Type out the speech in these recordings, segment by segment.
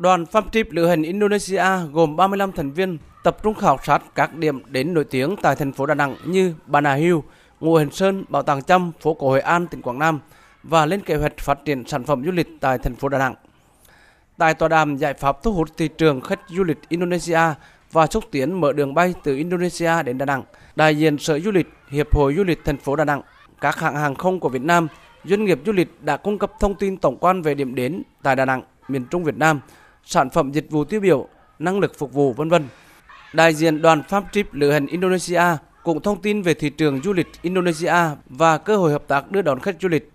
Đoàn farm trip lữ hành Indonesia gồm 35 thành viên tập trung khảo sát các điểm đến nổi tiếng tại thành phố Đà Nẵng như Bà Hill, Ngũ Hành Sơn, Bảo tàng Chăm, phố cổ Hội An, tỉnh Quảng Nam và lên kế hoạch phát triển sản phẩm du lịch tại thành phố Đà Nẵng. Tại tọa đàm giải pháp thu hút thị trường khách du lịch Indonesia và xúc tiến mở đường bay từ Indonesia đến Đà Nẵng, đại diện Sở Du lịch, Hiệp hội Du lịch thành phố Đà Nẵng, các hãng hàng không của Việt Nam, doanh nghiệp du lịch đã cung cấp thông tin tổng quan về điểm đến tại Đà Nẵng, miền Trung Việt Nam, sản phẩm dịch vụ tiêu biểu, năng lực phục vụ vân vân. Đại diện đoàn Farm Trip lữ hành Indonesia cũng thông tin về thị trường du lịch Indonesia và cơ hội hợp tác đưa đón khách du lịch.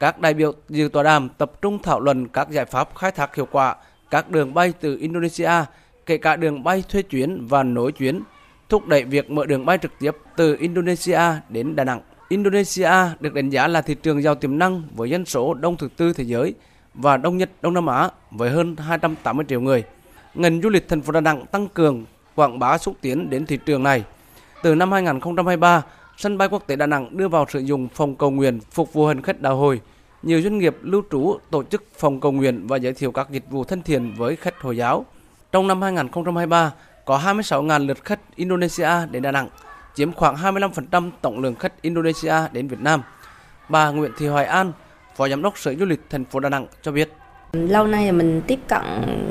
Các đại biểu dự tọa đàm tập trung thảo luận các giải pháp khai thác hiệu quả các đường bay từ Indonesia, kể cả đường bay thuê chuyến và nối chuyến, thúc đẩy việc mở đường bay trực tiếp từ Indonesia đến Đà Nẵng. Indonesia được đánh giá là thị trường giàu tiềm năng với dân số đông thứ tư thế giới và đông nhất Đông Nam Á với hơn 280 triệu người. Ngành du lịch thành phố Đà Nẵng tăng cường quảng bá xúc tiến đến thị trường này. Từ năm 2023, sân bay quốc tế Đà Nẵng đưa vào sử dụng phòng cầu nguyện phục vụ hành khách đạo hồi. Nhiều doanh nghiệp lưu trú tổ chức phòng cầu nguyện và giới thiệu các dịch vụ thân thiện với khách Hồi giáo. Trong năm 2023, có 26.000 lượt khách Indonesia đến Đà Nẵng, chiếm khoảng 25% tổng lượng khách Indonesia đến Việt Nam. Bà Nguyễn Thị Hoài An, Phó Giám đốc Sở Du lịch thành phố Đà Nẵng cho biết. Lâu nay mình tiếp cận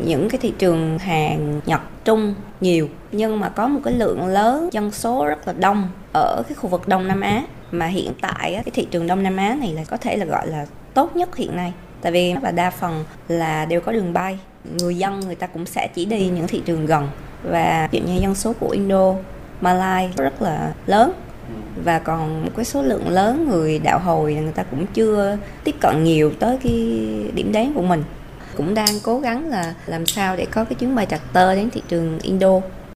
những cái thị trường hàng Nhật, Trung nhiều nhưng mà có một cái lượng lớn dân số rất là đông ở cái khu vực Đông Nam Á. Mà hiện tại cái thị trường Đông Nam Á này là có thể là gọi là tốt nhất hiện nay tại vì là đa phần là đều có đường bay. Người dân người ta cũng sẽ chỉ đi những thị trường gần và chuyện dụ như dân số của Indo Malai rất là lớn. Ừ. và còn một cái số lượng lớn người đạo hồi người ta cũng chưa tiếp cận nhiều tới cái điểm đến của mình. Cũng đang cố gắng là làm sao để có cái chuyến bay charter đến thị trường Indo.